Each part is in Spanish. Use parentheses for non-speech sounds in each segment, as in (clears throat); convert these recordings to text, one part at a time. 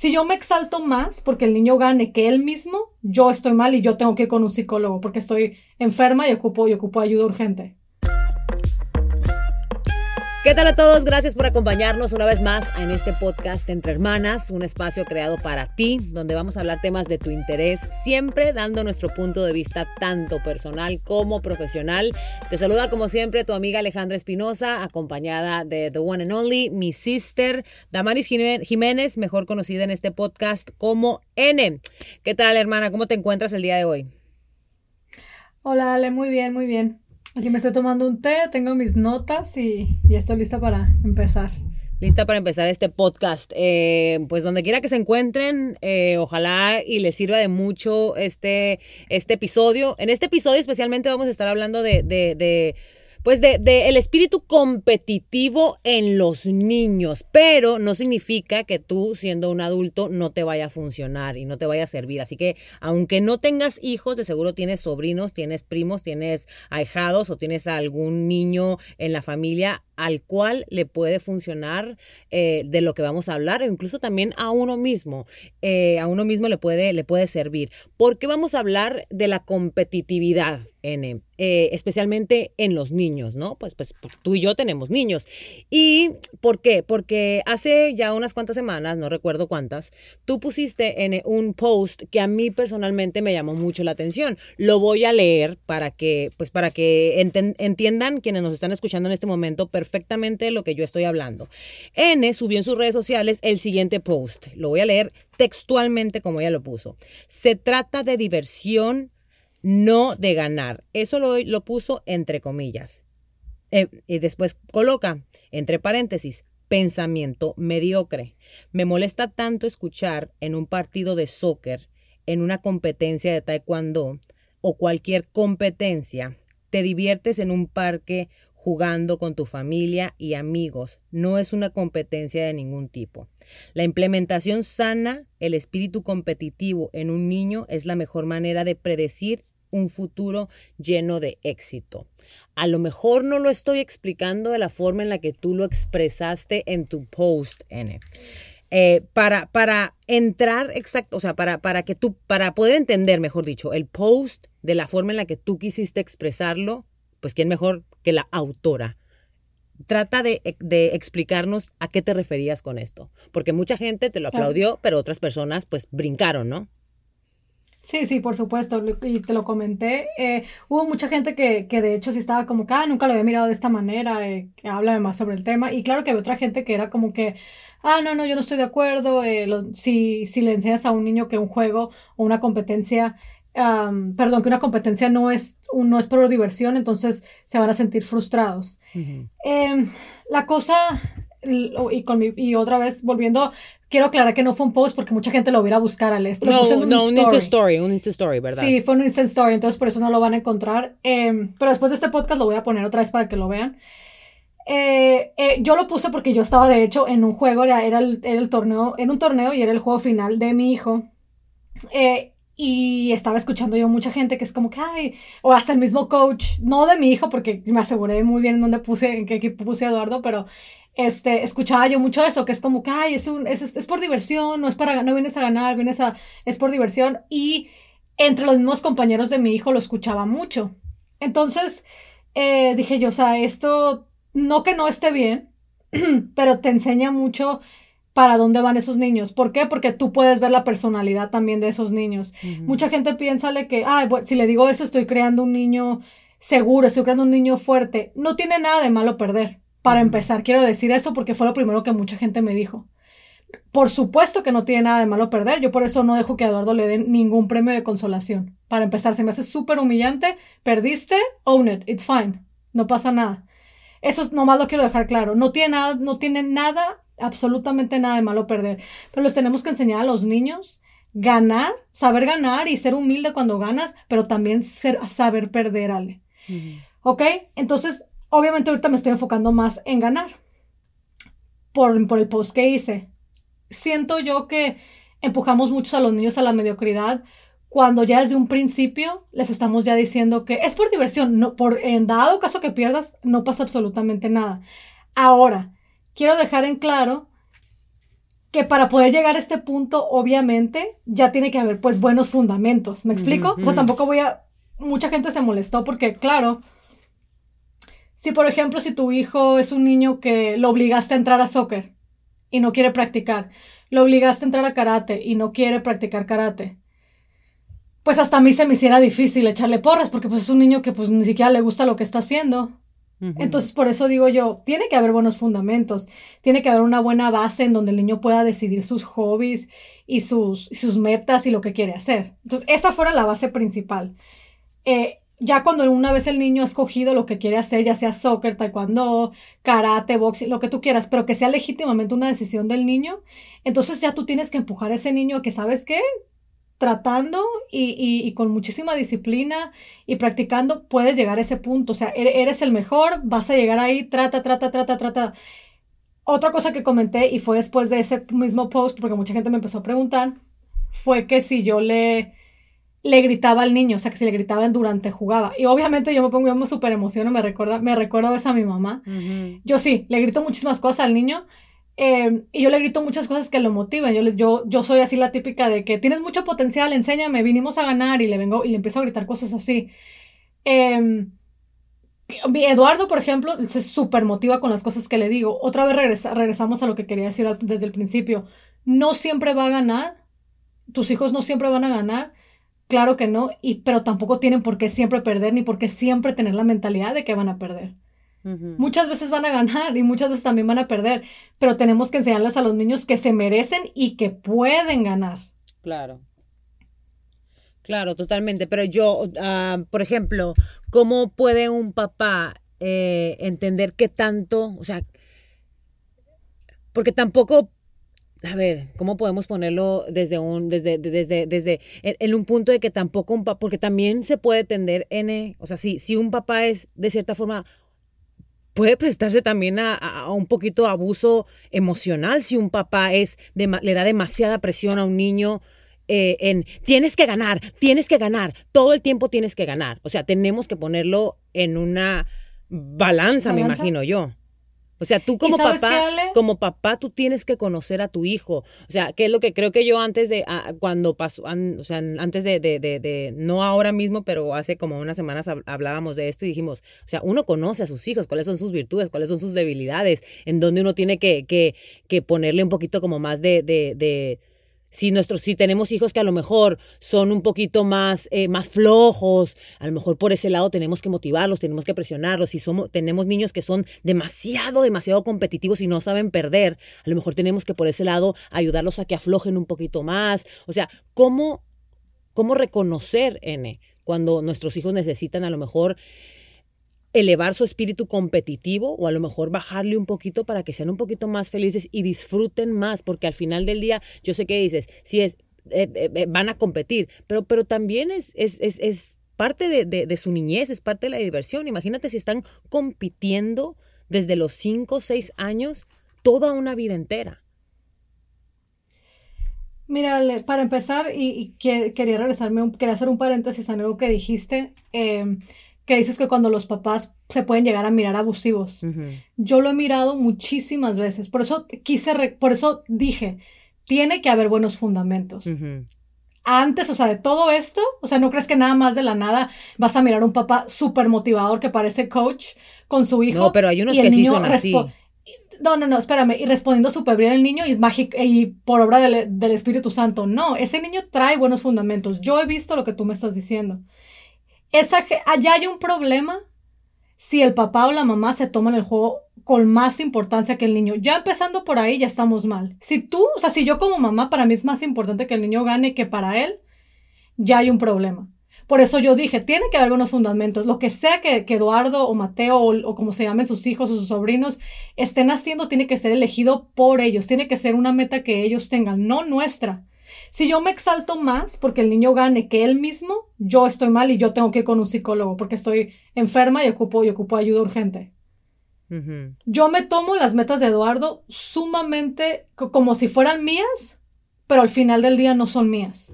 si yo me exalto más porque el niño gane que él mismo, yo estoy mal y yo tengo que ir con un psicólogo porque estoy enferma y ocupo, y ocupo ayuda urgente. ¿Qué tal a todos? Gracias por acompañarnos una vez más en este podcast Entre Hermanas, un espacio creado para ti, donde vamos a hablar temas de tu interés, siempre dando nuestro punto de vista tanto personal como profesional. Te saluda como siempre tu amiga Alejandra Espinosa, acompañada de The One and Only, mi sister, Damaris Jiménez, mejor conocida en este podcast como N. ¿Qué tal, hermana? ¿Cómo te encuentras el día de hoy? Hola, Ale, muy bien, muy bien. Aquí me estoy tomando un té, tengo mis notas y ya estoy lista para empezar. Lista para empezar este podcast. Eh, pues donde quiera que se encuentren, eh, ojalá y les sirva de mucho este, este episodio. En este episodio especialmente vamos a estar hablando de, de pues de, de, el espíritu competitivo en los niños, pero no significa que tú siendo un adulto no te vaya a funcionar y no te vaya a servir. Así que aunque no tengas hijos, de seguro tienes sobrinos, tienes primos, tienes ahijados o tienes algún niño en la familia al cual le puede funcionar eh, de lo que vamos a hablar, o incluso también a uno mismo. Eh, a uno mismo le puede, le puede servir. Porque vamos a hablar de la competitividad, N, eh, especialmente en los niños, ¿no? Pues, pues, pues, tú y yo tenemos niños. ¿Y por qué? Porque hace ya unas cuantas semanas, no recuerdo cuántas, tú pusiste en un post que a mí personalmente me llamó mucho la atención. Lo voy a leer para que, pues, para que entiendan quienes nos están escuchando en este momento perfectamente perfectamente lo que yo estoy hablando. N subió en sus redes sociales el siguiente post. Lo voy a leer textualmente como ella lo puso. Se trata de diversión, no de ganar. Eso lo, lo puso entre comillas. Eh, y después coloca, entre paréntesis, pensamiento mediocre. Me molesta tanto escuchar en un partido de soccer, en una competencia de taekwondo o cualquier competencia, te diviertes en un parque jugando con tu familia y amigos. No es una competencia de ningún tipo. La implementación sana, el espíritu competitivo en un niño es la mejor manera de predecir un futuro lleno de éxito. A lo mejor no lo estoy explicando de la forma en la que tú lo expresaste en tu post, N. Eh, para, para entrar exacto, o sea, para, para que tú, para poder entender, mejor dicho, el post de la forma en la que tú quisiste expresarlo, pues quién mejor que la autora. Trata de, explicarnos a qué te referías con esto, porque mucha gente te lo aplaudió, pero otras personas pues brincaron, ¿no? Sí, sí, por supuesto, y te lo comenté. Eh, hubo mucha gente que, que, de hecho sí estaba como que, ah, nunca lo había mirado de esta manera, eh, que habla más sobre el tema. Y claro que había otra gente que era como que, ah, no, no, yo no estoy de acuerdo. Eh, si, si le enseñas a un niño que un juego o una competencia perdón, que una competencia no es, no es por diversión, entonces se van a sentir frustrados. Em, la cosa, y, con y otra vez volviendo, quiero aclarar que no fue un post porque mucha gente lo hubiera a buscar a leer. No, un no, un Insta Story, un Insta Story, ¿verdad? Sí, fue un Insta Story, entonces por eso no lo van a encontrar. Em, pero después de este podcast lo voy a poner otra vez para que lo vean. Eh, eh, yo lo puse porque yo estaba de hecho en un juego, era, era, el, era, el, torneo, en un torneo y era el juego final de mi hijo. Eh, y estaba escuchando yo mucha gente que es como que, ay, o hasta el mismo coach, no de mi hijo, porque me aseguré muy bien en dónde puse, en qué equipo puse Eduardo, pero este, escuchaba yo mucho eso, que es como que, ay, es, un, es, es por diversión, no es para, no vienes a ganar, vienes a, es por diversión. Y entre los mismos compañeros de mi hijo lo escuchaba mucho. Entonces, eh, dije yo, o sea, esto, no que no esté bien, (clears throat) pero te enseña mucho para dónde van esos niños. ¿Por qué? Porque tú puedes ver la personalidad también de esos niños. Mucha gente piensa que, ay, si le digo eso, estoy creando un niño seguro, estoy creando un niño fuerte. No tiene nada de malo perder. Para empezar, quiero decir eso porque fue lo primero que mucha gente me dijo. Por supuesto que no tiene nada de malo perder. Yo por eso no dejo que a Eduardo le den ningún premio de consolación. Para empezar, se me hace súper humillante. Perdiste, own it, it's fine. No pasa nada. Eso nomás lo quiero dejar claro. No tiene nada, no tiene nada absolutamente nada de malo perder, pero les tenemos que enseñar a los niños ganar, saber ganar y ser humilde cuando ganas, pero también ser, saber perder, Ale. ¿Ok? Entonces, obviamente ahorita me estoy enfocando más en ganar por, por el post que hice. Siento yo que empujamos mucho a los niños a la mediocridad cuando ya desde un principio les estamos ya diciendo que es por diversión, no, por, en dado caso que pierdas, no pasa absolutamente nada. Ahora, quiero dejar en claro que para poder llegar a este punto, obviamente, ya tiene que haber pues buenos fundamentos. ¿Me explico? O sea, tampoco voy a... Mucha gente se molestó porque, claro, si por ejemplo, si tu hijo es un niño que lo obligaste a entrar a soccer y no quiere practicar, lo obligaste a entrar a karate y no quiere practicar karate, pues hasta a mí se me hiciera difícil echarle porras porque pues es un niño que pues ni siquiera le gusta lo que está haciendo. Entonces, por eso digo yo, tiene que haber buenos fundamentos, tiene que haber una buena base en donde el niño pueda decidir sus hobbies y sus, sus metas y lo que quiere hacer. Entonces, esa fuera la base principal. Eh, ya cuando una vez el niño ha escogido lo que quiere hacer, ya sea soccer, taekwondo, karate, boxing, lo que tú quieras, pero que sea legítimamente una decisión del niño, entonces ya tú tienes que empujar a ese niño que, ¿sabes qué? Tratando y, con muchísima disciplina y practicando puedes llegar a ese punto. O sea, eres el mejor, vas a llegar ahí, trata, trata, trata, trata. Otra cosa que comenté y fue después de ese mismo post, porque mucha gente me empezó a preguntar, fue que si yo le, le gritaba al niño, o sea, que si le gritaba durante jugaba. Y obviamente yo me pongo, yo súper emociono, me recuerda, me recuerdo a a mi mamá. Yo sí, le grito muchísimas cosas al niño, Em, y yo le grito muchas cosas que lo motivan. Yo, yo, yo soy así la típica de que tienes mucho potencial, enséñame, vinimos a ganar y le vengo y le empiezo a gritar cosas así. Eh, Eduardo, por ejemplo, se súper motiva con las cosas que le digo. Otra vez regresamos a lo que quería decir desde el principio. No siempre va a ganar. Tus hijos no siempre van a ganar. Claro que no. Y, pero tampoco tienen por qué siempre perder ni por qué siempre tener la mentalidad de que van a perder. Muchas veces van a ganar y muchas veces también van a perder, pero tenemos que enseñarles a los niños que se merecen y que pueden ganar. Claro. Claro, totalmente. Pero yo, ah, por ejemplo, ¿cómo puede un papá eh, entender qué tanto, o sea, porque tampoco a ver, ¿cómo podemos ponerlo desde un, desde, desde, desde, en, un punto de que tampoco un papá, porque también se puede tender en, o sea, si, si un papá es de cierta forma puede prestarse también a, un poquito abuso emocional si un papá es le da demasiada presión a un niño eh, en tienes que ganar, tienes que ganar, todo el tiempo tienes que ganar. O sea, tenemos que ponerlo en una balanza. me imagino yo. O sea, tú como papá, como papá, tú tienes que conocer a tu hijo. O sea, que es lo que creo que yo antes de, ah, cuando pasó, o sea, antes de, de, de, no ahora mismo, pero hace como unas semanas hablábamos de esto y dijimos, o sea, uno conoce a sus hijos, cuáles son sus virtudes, cuáles son sus debilidades, en donde uno tiene que, que, que ponerle un poquito como más de, de si, nuestros, si tenemos hijos que a lo mejor son un poquito más, eh, más flojos, a lo mejor por ese lado tenemos que motivarlos, tenemos que presionarlos. Si somos, tenemos niños que son demasiado, demasiado competitivos y no saben perder, a lo mejor tenemos que por ese lado ayudarlos a que aflojen un poquito más. O sea, ¿cómo, cómo reconocer, N, cuando nuestros hijos necesitan a lo mejor elevar su espíritu competitivo o a lo mejor bajarle un poquito para que sean un poquito más felices y disfruten más, porque al final del día, yo sé que dices, si es, eh, eh, eh, van a competir, pero, pero también es, es, es, parte de, de, su niñez, es parte de la diversión. Imagínate si están compitiendo desde los 5 o 6 años toda una vida entera. Mira, para empezar, y, quería regresarme, quería hacer un paréntesis en algo que dijiste. Eh, que dices que cuando los papás se pueden llegar a mirar abusivos. Yo lo he mirado muchísimas veces, por eso quise, por eso dije, tiene que haber buenos fundamentos. Antes, o sea, de todo esto, o sea, no crees que nada más de la nada vas a mirar a un papá súper motivador que parece coach con su hijo. No, pero hay unos que sí son así. No, no, no, espérame. Y respondiendo súper bien el niño y es mágico y por obra del, del Espíritu Santo. No, ese niño trae buenos fundamentos. Yo he visto lo que tú me estás diciendo esa, allá hay un problema si el papá o la mamá se toman el juego con más importancia que el niño. Ya empezando por ahí ya estamos mal. Si tú, o sea, si yo como mamá para mí es más importante que el niño gane que para él, ya hay un problema. Por eso yo dije, tiene que haber unos fundamentos. Lo que sea que, Eduardo o Mateo o, o, como se llamen sus hijos o sus sobrinos estén haciendo, tiene que ser elegido por ellos. Tiene que ser una meta que ellos tengan, no nuestra. Si yo me exalto más porque el niño gane que él mismo, yo estoy mal y yo tengo que ir con un psicólogo porque estoy enferma y ocupo, y ocupo ayuda urgente. Yo me tomo las metas de Eduardo sumamente como si fueran mías, pero al final del día no son mías.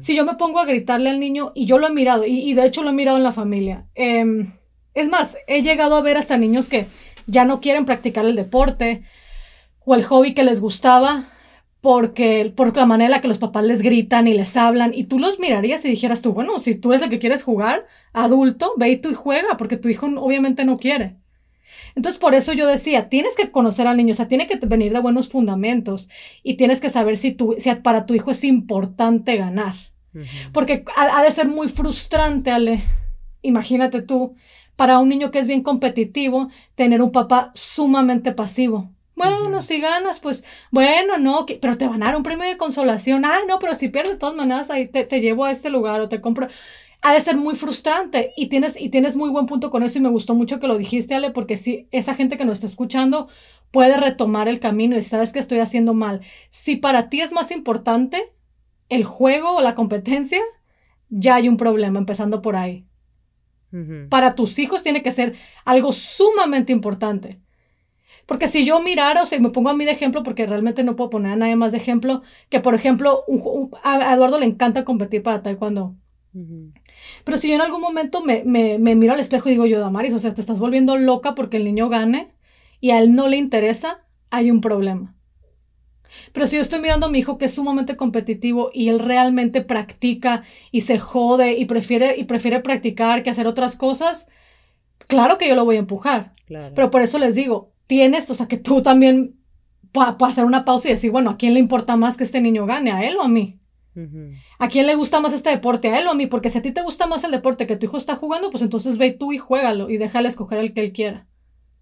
Si yo me pongo a gritarle al niño, y yo lo he mirado, y, de hecho lo he mirado en la familia, em, es más, he llegado a ver hasta niños que ya no quieren practicar el deporte, o el hobby que les gustaba porque por la manera en la que los papás les gritan y les hablan y tú los mirarías y dijeras tú, bueno, si tú eres el que quieres jugar, adulto, ve y tú y juega, porque tu hijo obviamente no quiere. Entonces, por eso yo decía, tienes que conocer al niño, o sea, tiene que venir de buenos fundamentos y tienes que saber si, tu, si para tu hijo es importante ganar. Porque ha, de ser muy frustrante, Ale. Imagínate tú, para un niño que es bien competitivo, tener un papá sumamente pasivo. Bueno, si ganas, pues bueno, no, pero te van a dar un premio de consolación. Ay, no, pero si pierdes de todas maneras, ahí te, te llevo a este lugar o te compro ha de ser muy frustrante y tienes, y tienes muy buen punto con eso y me gustó mucho que lo dijiste, Ale, porque si esa gente que nos está escuchando puede retomar el camino y sabes que estoy haciendo mal. Si para ti es más importante el juego o la competencia, ya hay un problema, empezando por ahí. Para tus hijos tiene que ser algo sumamente importante. Porque si yo mirara, o sea, me pongo a mí de ejemplo, porque realmente no puedo poner a nadie más de ejemplo, que por ejemplo, a Eduardo le encanta competir para taekwondo. Pero si yo en algún momento me, me, me, miro al espejo y digo yo, Damaris, o sea, te estás volviendo loca porque el niño gane y a él no le interesa, hay un problema. Pero si yo estoy mirando a mi hijo que es sumamente competitivo y él realmente practica y se jode y prefiere, y prefiere practicar que hacer otras cosas, claro que yo lo voy a empujar. Pero por eso les digo, tienes, o sea, que tú también puedas hacer una pausa y decir, bueno, ¿a quién le importa más que este niño gane? ¿A él o a mí? ¿A quién le gusta más este deporte? ¿A él o a mí? Porque si a ti te gusta más el deporte que tu hijo está jugando, pues entonces ve tú y juégalo y déjale escoger el que él quiera.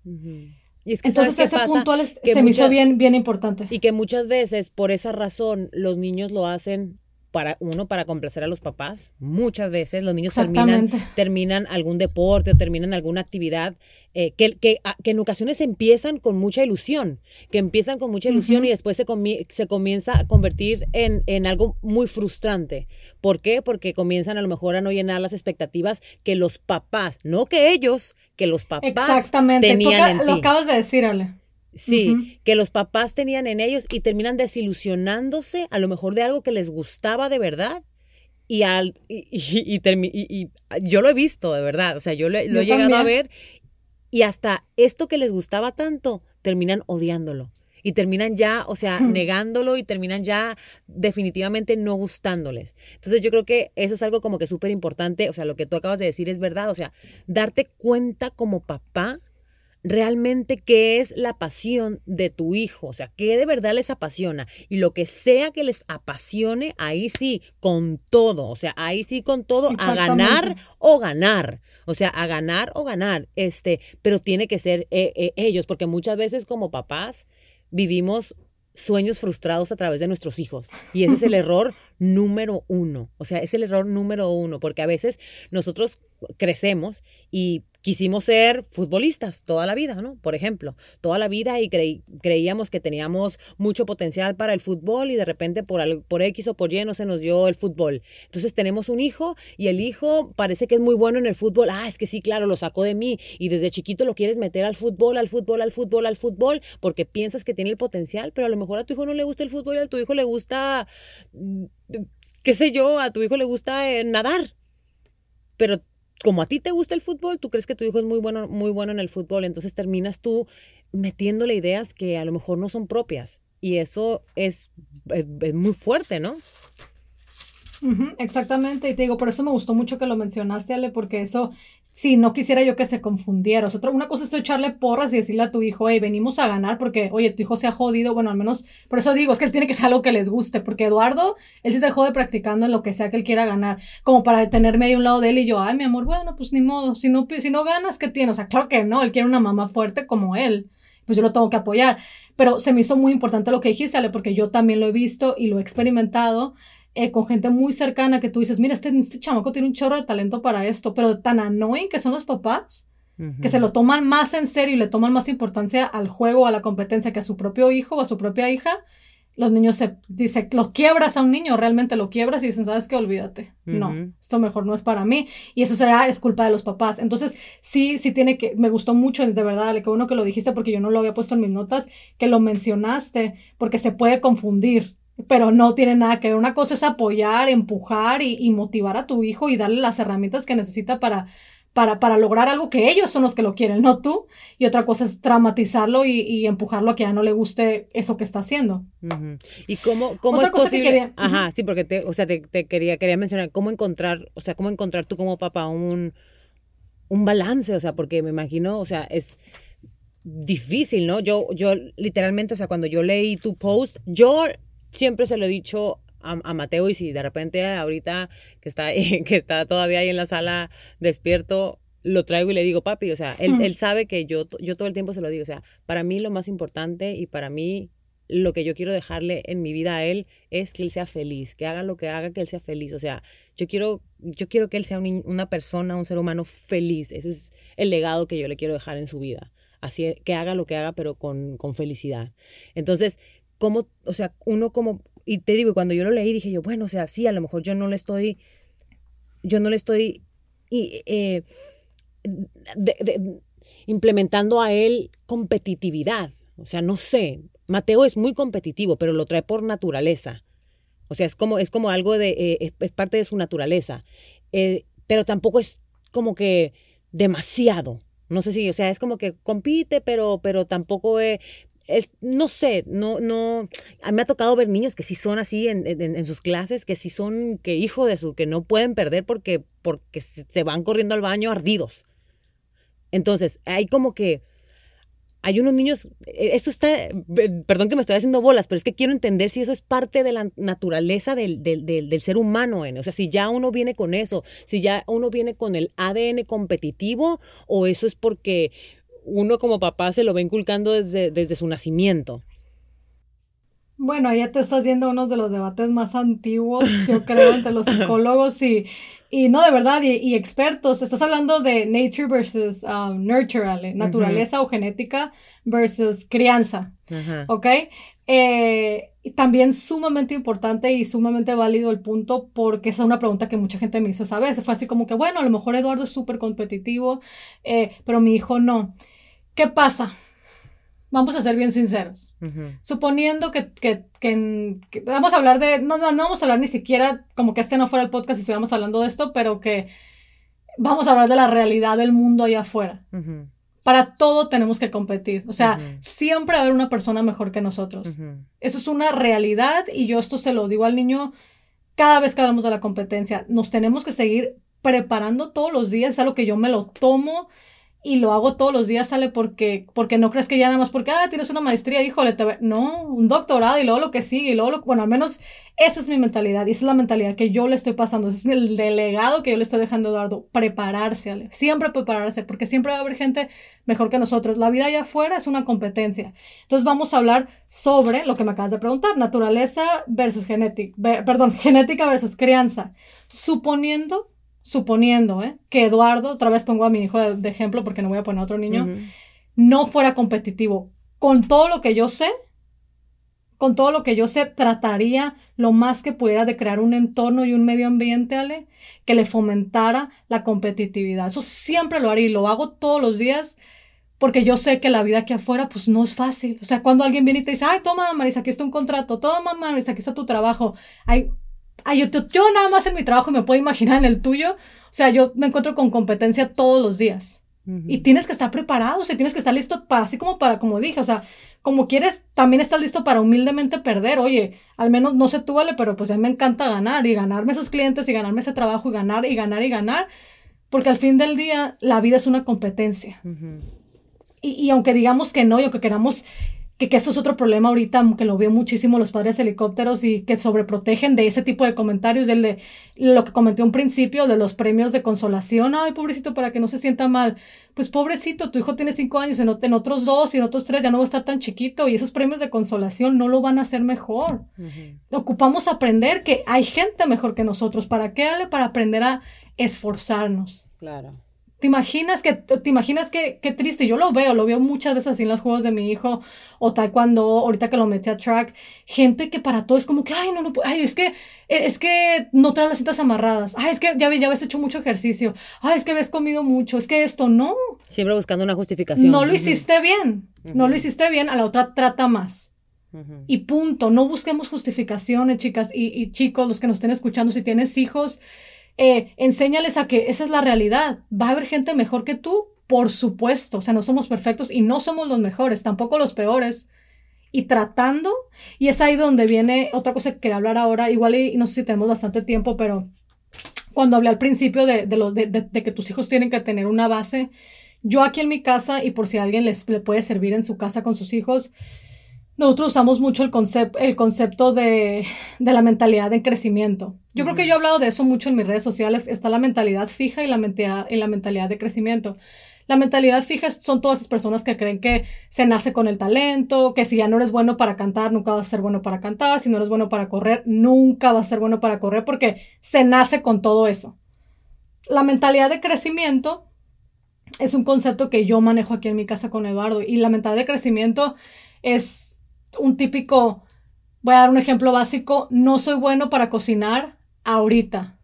Y es que entonces ese punto se me hizo bien, bien importante. Y que muchas veces por esa razón los niños lo hacen para uno para complacer a los papás. Muchas veces los niños terminan, terminan algún deporte o terminan alguna actividad eh, que, que, que, en ocasiones empiezan con mucha ilusión, que empiezan con mucha ilusión y después se, se comienza a convertir en, en, algo muy frustrante. ¿Por qué? Porque comienzan a lo mejor a no llenar las expectativas que los papás, no que ellos, que los papás Exactamente. tenían Lo acabas de decir, Ale. Sí, que los papás tenían en ellos y terminan desilusionándose a lo mejor de algo que les gustaba de verdad. Y, al, y, y, yo lo he visto de verdad, o sea, yo lo, he llegado a ver y hasta esto que les gustaba tanto, terminan odiándolo y terminan ya, o sea, negándolo y terminan ya definitivamente no gustándoles. Entonces yo creo que eso es algo como que súper importante, o sea, lo que tú acabas de decir es verdad, o sea, darte cuenta como papá realmente qué es la pasión de tu hijo, o sea, qué de verdad les apasiona. Y lo que sea que les apasione, ahí sí, con todo, o sea, ahí sí con todo, a ganar o ganar. O sea, a ganar o ganar, este, pero tiene que ser eh, eh, ellos, porque muchas veces como papás vivimos sueños frustrados a través de nuestros hijos. Y ese es el error (laughs) número uno. O sea, es el error número uno, porque a veces nosotros crecemos y quisimos ser futbolistas toda la vida, ¿no? Por ejemplo, toda la vida y creíamos que teníamos mucho potencial para el fútbol y de repente por, por X o por Y no se nos dio el fútbol. Entonces tenemos un hijo y el hijo parece que es muy bueno en el fútbol. Ah, es que sí, claro, lo sacó de mí y desde chiquito lo quieres meter al fútbol, al fútbol, al fútbol, al fútbol, porque piensas que tiene el potencial, pero a lo mejor a tu hijo no le gusta el fútbol y a tu hijo le gusta, mm, qué sé yo, a tu hijo le gusta eh, nadar. Pero como a ti te gusta el fútbol, tú crees que tu hijo es muy bueno, muy bueno en el fútbol, entonces terminas tú metiéndole ideas que a lo mejor no son propias. Y eso es, es muy fuerte, ¿no? Exactamente, y te digo, por eso me gustó mucho que lo mencionaste, Ale, porque eso, si no quisiera yo que se confundiera. O sea, una cosa es echarle porras y decirle a tu hijo, hey, venimos a ganar porque, oye, tu hijo se ha jodido. Bueno, al menos, por eso digo, es que él tiene que ser algo que les guste, porque Eduardo, él sí se jode practicando en lo que sea que él quiera ganar, como para tenerme ahí a un lado de él y yo, ay, mi amor, bueno, pues ni modo, si no, si no ganas, ¿qué tienes? O sea, claro que no, él quiere una mamá fuerte como él pues yo lo tengo que apoyar. Pero se me hizo muy importante lo que dijiste, Ale, porque yo también lo he visto y lo he experimentado eh, con gente muy cercana que tú dices, mira, este, este chamaco tiene un chorro de talento para esto, pero tan annoying que son los papás, que se lo toman más en serio y le toman más importancia al juego, a la competencia que a su propio hijo o a su propia hija, los niños se, dice, lo quiebras a un niño, realmente lo quiebras y dicen, ¿sabes qué? Olvídate. No, esto mejor no es para mí. Y eso será, es culpa de los papás. Entonces, sí, sí tiene que, me gustó mucho, de verdad, que bueno que lo dijiste porque yo no lo había puesto en mis notas, que lo mencionaste, porque se puede confundir pero no tiene nada que ver. Una cosa es apoyar, empujar y, motivar a tu hijo y darle las herramientas que necesita para, para, para lograr algo que ellos son los que lo quieren, no tú. Y otra cosa es traumatizarlo y, y empujarlo a que ya no le guste eso que está haciendo. ¿Y cómo, cómo Otra es cosa posible? que quería- Ajá, sí, porque te, o sea, te, te quería, quería mencionar cómo encontrar, o sea, cómo encontrar tú como papá un, un balance, o sea, porque me imagino, o sea, es difícil, ¿no? Yo, yo literalmente, o sea, cuando yo leí tu post, yo siempre se lo he dicho a, a Mateo y si de repente ahorita que está, (laughs) que está todavía ahí en la sala despierto, lo traigo y le digo, papi, o sea, él, él sabe que yo, yo todo el tiempo se lo digo, o sea, para mí lo más importante y para mí lo que yo quiero dejarle en mi vida a él es que él sea feliz, que haga lo que haga, que él sea feliz. O sea, yo quiero, yo quiero que él sea un- una persona, un ser humano feliz. Ese es el legado que yo le quiero dejar en su vida. Así que haga lo que haga, pero con, con felicidad. Entonces, ¿cómo, o sea, uno como, y te digo, cuando yo lo leí dije yo, bueno, o sea, sí, a lo mejor yo no le estoy, yo no le estoy y, eh, implementando a él competitividad. O sea, no sé. Mateo es muy competitivo, pero lo trae por naturaleza. O sea, es como, es como algo de, eh, es, es parte de su naturaleza. Eh, pero tampoco es como que demasiado. No sé si, o sea, es como que compite, pero, pero tampoco eh, es, no sé, no, no, me ha tocado ver niños que sí son así en, en- en sus clases, que sí son, que hijo de su, que no pueden perder porque, porque se van corriendo al baño ardidos. Entonces, hay como que, hay unos niños, eh, eso está, eh, perdón que me estoy haciendo bolas, pero es que quiero entender si eso es parte de la naturaleza del, del, del, del ser humano, N. o sea, si ya uno viene con eso, si ya uno viene con el ADN competitivo, o eso es porque uno como papá se lo va inculcando desde, desde su nacimiento. Bueno, ya te estás yendo a uno de los debates más antiguos, yo creo, entre los (laughs) psicólogos y, y no de verdad, y, y expertos. Estás hablando de nature versus um, nurture, Ale, naturaleza o genética versus crianza, Ajá. ¿ok? Eh, también sumamente importante y sumamente válido el punto porque esa es una pregunta que mucha gente me hizo esa vez. Fue así como que, bueno, a lo mejor Eduardo es súper competitivo, eh, pero mi hijo no. ¿Qué pasa? Vamos a ser bien sinceros. Suponiendo que, que, que- que- vamos a hablar de, no, no, no vamos a hablar ni siquiera como que este no fuera el podcast y estuviéramos hablando de esto, pero que vamos a hablar de la realidad del mundo allá afuera. Para todo tenemos que competir. O sea, siempre va a haber una persona mejor que nosotros. Eso es una realidad y yo esto se lo digo al niño cada vez que hablamos de la competencia. Nos tenemos que seguir preparando todos los días. Es algo que yo me lo tomo y lo hago todos los días, sale porque, porque no crees que ya nada más porque, ah, tienes una maestría, híjole, te ve-". no, un doctorado y luego lo que sigue y luego lo, bueno, al menos esa es mi mentalidad y esa es la mentalidad que yo le estoy pasando, es el delegado que yo le estoy dejando a Eduardo, prepararse, siempre prepararse, porque siempre va a haber gente mejor que nosotros. La vida allá afuera es una competencia. Entonces vamos a hablar sobre lo que me acabas de preguntar, naturaleza versus genética, perdón, genética versus crianza. Suponiendo, suponiendo, ¿eh? que Eduardo, otra vez pongo a mi hijo de, ejemplo porque no voy a poner a otro niño, no fuera competitivo. Con todo lo que yo sé, con todo lo que yo sé, trataría lo más que pudiera de crear un entorno y un medio ambiente, Ale, que le fomentara la competitividad. Eso siempre lo haría y lo hago todos los días porque yo sé que la vida aquí afuera pues no es fácil. O sea, cuando alguien viene y te dice, ay, toma, Marisa, aquí está un contrato, toma, Marisa, aquí está tu trabajo. Ay, ay, yo, yo- nada más en mi trabajo me puedo imaginar en el tuyo. O sea, yo me encuentro con competencia todos los días. Y tienes que estar preparado, o sea, tienes que estar listo para, así como para, como dije, o sea, como quieres, también estás listo para humildemente perder. Oye, al menos no sé tú, vale, pero pues a mí me encanta ganar y ganarme esos clientes y ganarme ese trabajo y ganar y ganar y ganar, porque al fin del día la vida es una competencia. Ujú. Y, y aunque digamos que no, y aunque queramos que, que eso es otro problema ahorita, que lo veo muchísimo los padres helicópteros y que sobreprotegen de ese tipo de comentarios, del de lo que comenté un principio, de los premios de consolación, ay, pobrecito, para que no se sienta mal. Pues pobrecito, tu hijo tiene cinco años, en, ot- en otros dos y en otros tres ya no va a estar tan chiquito y esos premios de consolación no lo van a hacer mejor. Ocupamos aprender que hay gente mejor que nosotros. ¿Para qué? Para aprender a esforzarnos. Claro. ¿Te imaginas que, te imaginas que, qué triste? Yo lo veo, lo veo muchas veces así en los juegos de mi hijo o taekwondo, ahorita que lo metí a track, gente que para todo es como que, ay, no, no, puedo, ay, es que, es que no traes las cintas amarradas, ay, es que ya, ya habías hecho mucho ejercicio, ay, es que habías comido mucho, es que esto no, Siempre buscando una justificación. no lo hiciste bien, no lo hiciste bien, a la otra trata más. Y punto, no busquemos justificaciones, chicas y, y chicos, los que nos estén escuchando, si tienes hijos, Eh, enséñales a que esa es la realidad. Va a haber gente mejor que tú, por supuesto. O sea, no somos perfectos y no somos los mejores, tampoco los peores. Y tratando, y es ahí donde viene otra cosa que quería hablar ahora, igual y no sé si tenemos bastante tiempo, pero cuando hablé al principio de, de, que tus hijos tienen que tener una base, yo aquí en mi casa, y por si alguien les le puede servir en su casa con sus hijos, nosotros usamos mucho el, concepto el concepto de, de, la mentalidad de crecimiento. Yo creo que yo he hablado de eso mucho en mis redes sociales. Está la mentalidad fija y la, mentalidad, y la mentalidad de crecimiento. La mentalidad fija son todas esas personas que creen que se nace con el talento, que si ya no eres bueno para cantar, nunca vas a ser bueno para cantar, si no eres bueno para correr, nunca vas a ser bueno para correr porque se nace con todo eso. La mentalidad de crecimiento es un concepto que yo manejo aquí en mi casa con Eduardo y la mentalidad de crecimiento es un típico, voy a dar un ejemplo básico, no soy bueno para cocinar ahorita.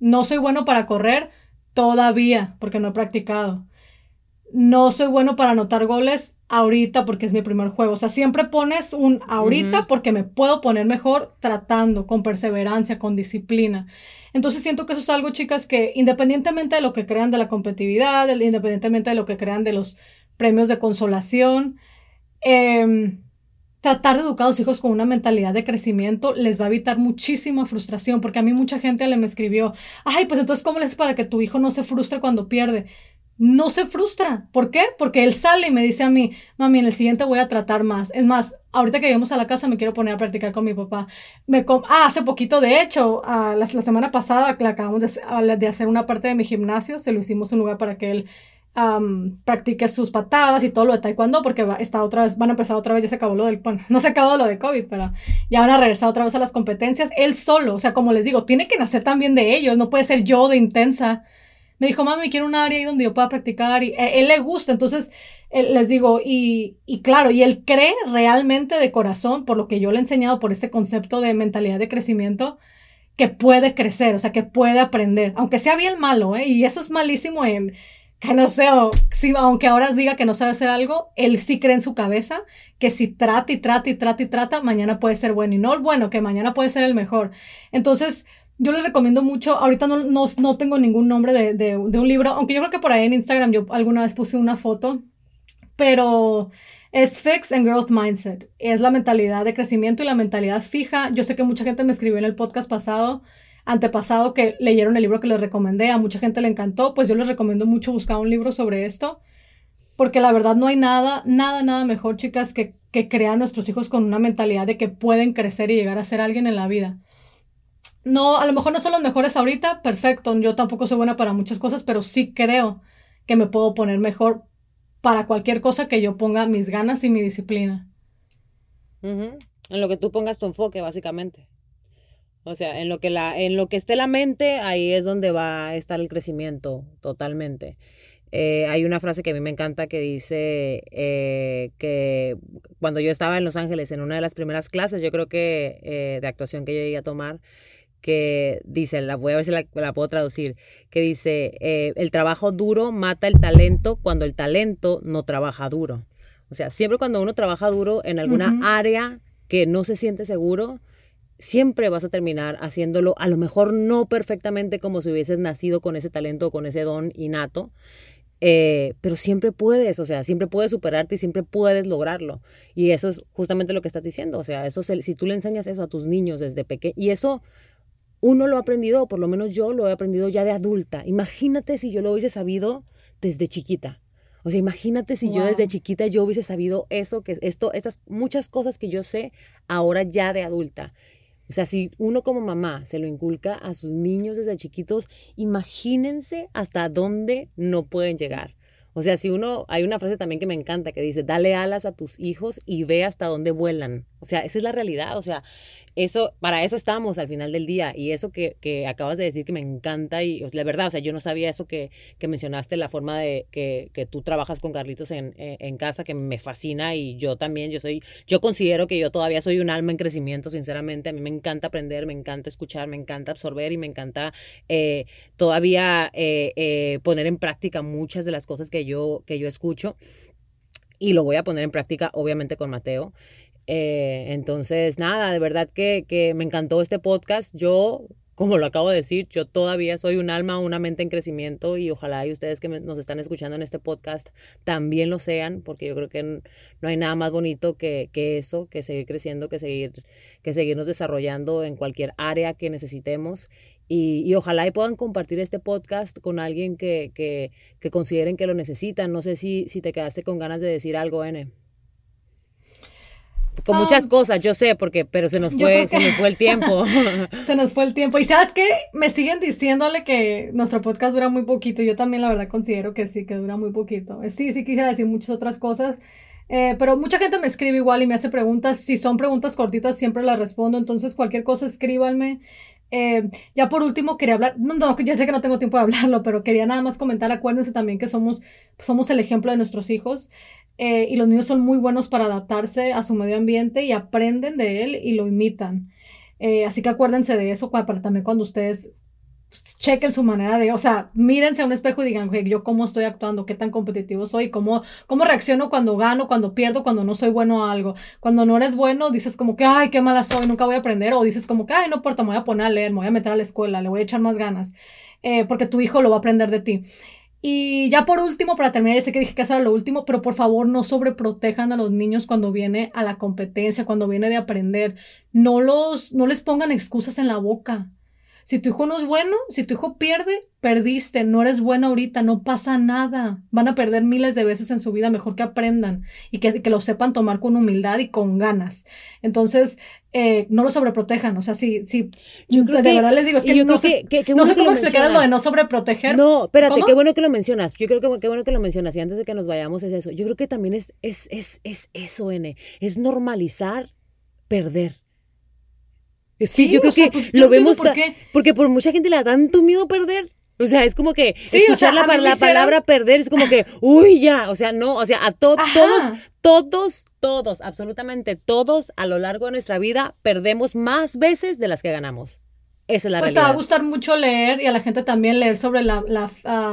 No soy bueno para correr todavía, porque no he practicado. No soy bueno para anotar goles ahorita porque es mi primer juego. O sea, siempre pones un ahorita porque me puedo poner mejor tratando, con perseverancia, con disciplina. Entonces siento que eso es algo, chicas, que independientemente de lo que crean de la competitividad, independientemente de lo que crean de los premios de consolación, eh, tratar de educar a los hijos con una mentalidad de crecimiento les va a evitar muchísima frustración, porque a mí mucha gente le me escribió, ay, pues entonces, ¿cómo le haces para que tu hijo no se frustre cuando pierde? No se frustra. ¿Por qué? Porque él sale y me dice a mí, mami, en el siguiente voy a tratar más. Es más, ahorita que lleguemos a la casa me quiero poner a practicar con mi papá. Me ah, hace poquito, de hecho, la, la, semana pasada le acabamos de, de hacer una parte de mi gimnasio, se lo hicimos un lugar para que él practique sus patadas y todo lo de taekwondo porque está otra vez, van a empezar otra vez, ya se acabó lo del, bueno, no se acabó lo de COVID, pero ya van a regresar otra vez a las competencias, él solo, o sea, como les digo, tiene que nacer también de ellos, no puede ser yo de intensa. Me dijo, mami, quiero un área ahí donde yo pueda practicar y eh, él le gusta, entonces les digo, y, y claro, y él cree realmente de corazón, por lo que yo le he enseñado, por este concepto de mentalidad de crecimiento, que puede crecer, o sea, que puede aprender, aunque sea bien malo, ¿eh? y eso es malísimo en, que no sé, o, aunque ahora diga que no sabe hacer algo, él sí cree en su cabeza que si trata y trata y trata y trata, mañana puede ser bueno. Y no el bueno, que mañana puede ser el mejor. Entonces, yo les recomiendo mucho, ahorita no, no, no tengo ningún nombre de, de, de, un libro, aunque yo creo que por ahí en Instagram yo alguna vez puse una foto, pero es Fix and Growth Mindset. Es la mentalidad de crecimiento y la mentalidad fija. Yo sé que mucha gente me escribió en el podcast pasado antepasado que leyeron el libro que les recomendé, a mucha gente le encantó, pues yo les recomiendo mucho buscar un libro sobre esto, porque la verdad no hay nada, nada, nada mejor, chicas, que, que crear a nuestros hijos con una mentalidad de que pueden crecer y llegar a ser alguien en la vida. No, a lo mejor no son los mejores ahorita, perfecto, yo tampoco soy buena para muchas cosas, pero sí creo que me puedo poner mejor para cualquier cosa que yo ponga mis ganas y mi disciplina. En lo que tú pongas tu enfoque, básicamente. O sea, en lo que la, en lo que esté la mente, ahí es donde va a estar el crecimiento totalmente. Eh, hay una frase que a mí me encanta que dice eh, que cuando yo estaba en Los Ángeles en una de las primeras clases, yo creo que eh, de actuación que yo llegué a tomar, que dice, la voy a ver si la, puedo traducir, que dice, el trabajo duro mata el talento cuando el talento no trabaja duro. O sea, siempre cuando uno trabaja duro en alguna área que no se siente seguro, siempre vas a terminar haciéndolo, a lo mejor no perfectamente como si hubieses nacido con ese talento o con ese don innato, eh, pero siempre puedes, o sea, siempre puedes superarte y siempre puedes lograrlo. Y eso es justamente lo que estás diciendo, o sea, eso si tú le enseñas eso a tus niños desde pequeño, y eso uno lo ha aprendido, o por lo menos yo lo he aprendido ya de adulta. Imagínate si yo lo hubiese sabido desde chiquita. O sea, imagínate si yo desde chiquita yo hubiese sabido eso, que esto, estas muchas cosas que yo sé ahora ya de adulta. O sea, si uno como mamá se lo inculca a sus niños desde chiquitos, imagínense hasta dónde no pueden llegar. O sea, si uno, hay una frase también que me encanta que dice, dale alas a tus hijos y ve hasta dónde vuelan. O sea, esa es la realidad. O sea, eso, para eso estamos al final del día. Y eso que, que acabas de decir que me encanta y la verdad, o sea, yo no sabía eso que, que mencionaste, la forma de que, que tú trabajas con Carlitos en, en, casa, que me fascina y yo también, yo soy, yo considero que yo todavía soy un alma en crecimiento, sinceramente. A mí me encanta aprender, me encanta escuchar, me encanta absorber y me encanta eh, todavía eh, eh, poner en práctica muchas de las cosas que yo, que yo escucho. Y lo voy a poner en práctica, obviamente, con Mateo. Eh, entonces, nada, de verdad que, que, me encantó este podcast. Yo como lo acabo de decir, yo todavía soy un alma, una mente en crecimiento y ojalá y ustedes que nos están escuchando en este podcast también lo sean, porque yo creo que no hay nada más bonito que, que eso, que seguir creciendo, que, seguir, que seguirnos desarrollando en cualquier área que necesitemos. Y, y ojalá y puedan compartir este podcast con alguien que, que, que consideren que lo necesitan. No sé si, si te quedaste con ganas de decir algo, N con muchas ah. cosas, yo sé, porque, pero se nos fue, se nos fue el (laughs) tiempo. se nos fue el tiempo. Y sabes qué, me siguen diciéndole que nuestro podcast dura muy poquito. Yo también la verdad considero que sí, que dura muy poquito. Sí, sí quisiera decir muchas otras cosas. Eh, pero mucha gente me escribe igual y me hace preguntas. Si son preguntas cortitas, siempre las respondo. Entonces, cualquier cosa, escríbanme. Eh, ya por último, quería hablar, no, no, ya sé que no tengo tiempo de hablarlo, pero quería nada más comentar, acuérdense también que somos, somos el ejemplo de nuestros hijos. Eh, y los niños son muy buenos para adaptarse a su medio ambiente y aprenden de él y lo imitan. Eh, así que acuérdense de eso para, también cuando ustedes chequen su manera de, o sea, mírense a un espejo y digan, yo cómo estoy actuando, qué tan competitivo soy, cómo, cómo reacciono cuando gano, cuando pierdo, cuando no soy bueno a algo. Cuando no eres bueno, dices como que, ay, qué mala soy, nunca voy a aprender, o dices como que, ay, no importa, me voy a poner a leer, me voy a meter a la escuela, le voy a echar más ganas, eh, porque tu hijo lo va a aprender de ti. Y ya por último, para terminar, ya sé que dije que era lo último, pero por favor no sobreprotejan a los niños cuando viene a la competencia, cuando viene de aprender. No los, no les pongan excusas en la boca. Si tu hijo no es bueno, si tu hijo pierde, perdiste, no eres bueno ahorita, no pasa nada. Van a perder miles de veces en su vida, mejor que aprendan y que, que lo sepan tomar con humildad y con ganas. Entonces, eh, no lo sobreprotejan. O sea, si, si yo de verdad les digo, es que no, sé, no sé cómo explicar lo de no sobreproteger. No, espérate, qué bueno que lo mencionas. Yo creo que qué bueno que lo mencionas. Y antes de que nos vayamos es eso. Yo creo que también es, es, es, es eso, N. Es normalizar perder. Sí, yo creo que pues, lo vemos por porque por mucha gente le da tanto miedo perder. O sea, es como que escuchar la, palabra perder es como que, (laughs) uy, ya, o sea, no, o sea, a todos, todos, todos, absolutamente todos a lo largo de nuestra vida perdemos más veces de las que ganamos. Esa es la pues te va a gustar mucho leer y a la gente también leer sobre la, la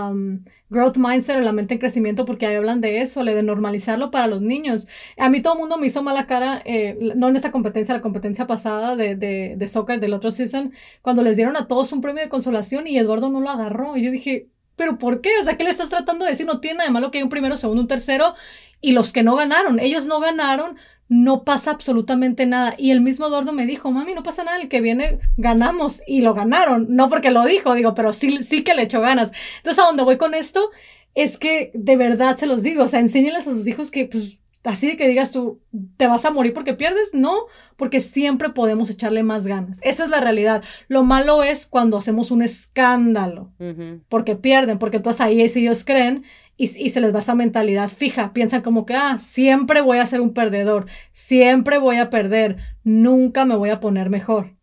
um, growth mindset o la mente en crecimiento porque ahí hablan de eso, de normalizarlo para los niños. A mí todo el mundo me hizo mala cara, eh, no en esta competencia, la competencia pasada de, de, de soccer del otro season, cuando les dieron a todos un premio de consolación y Eduardo no lo agarró. Y yo dije, ¿pero por qué? O sea, ¿qué le estás tratando de decir? No tiene nada de malo que hay un primero, segundo, un tercero y los que no ganaron. Ellos no ganaron, no pasa absolutamente nada. Y el mismo Eduardo me dijo, mami, no pasa nada, el que viene ganamos y lo ganaron. No porque lo dijo, digo, pero sí, sí que le echó ganas. Entonces, a donde voy con esto es que de verdad se los digo, o sea, enséñenles a sus hijos que, pues, así de que digas tú, ¿te vas a morir porque pierdes? No, porque siempre podemos echarle más ganas. Esa es la realidad. Lo malo es cuando hacemos un escándalo, porque pierden, porque entonces ahí es ellos creen y, se les va esa mentalidad fija. Piensan como que, ah, siempre voy a ser un perdedor, siempre voy a perder, nunca me voy a poner mejor.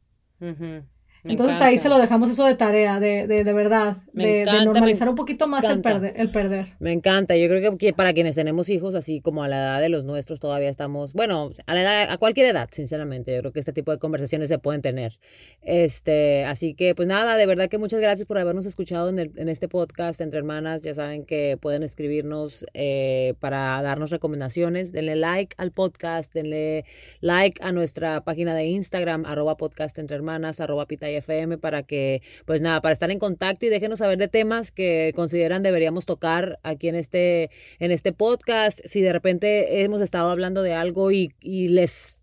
Entonces ahí se lo dejamos eso de tarea, de, de, de verdad, de, normalizar un poquito más el perder, el perder. Me encanta, yo creo que, para quienes tenemos hijos así como a la edad de los nuestros todavía estamos, bueno, a la edad, a cualquier edad, sinceramente, yo creo que este tipo de conversaciones se pueden tener. Este, así que pues nada, de verdad que muchas gracias por habernos escuchado en, el, en este podcast entre hermanas, ya saben que pueden escribirnos eh, para darnos recomendaciones, denle like al podcast, denle like a nuestra página de Instagram, arroba podcast entre hermanas, arroba pitaya FM para que, pues nada, para estar en contacto y déjenos saber de temas que consideran deberíamos tocar aquí en este, en este podcast. Si de repente hemos estado hablando de algo y, les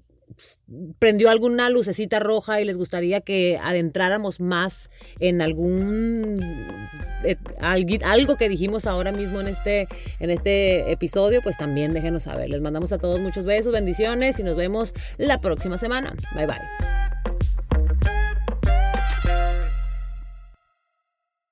prendió alguna lucecita roja y les gustaría que adentráramos más en algún eh, algo que dijimos ahora mismo en este en este episodio, pues también déjenos saber. Les mandamos a todos muchos besos, bendiciones y nos vemos la próxima semana. Bye bye.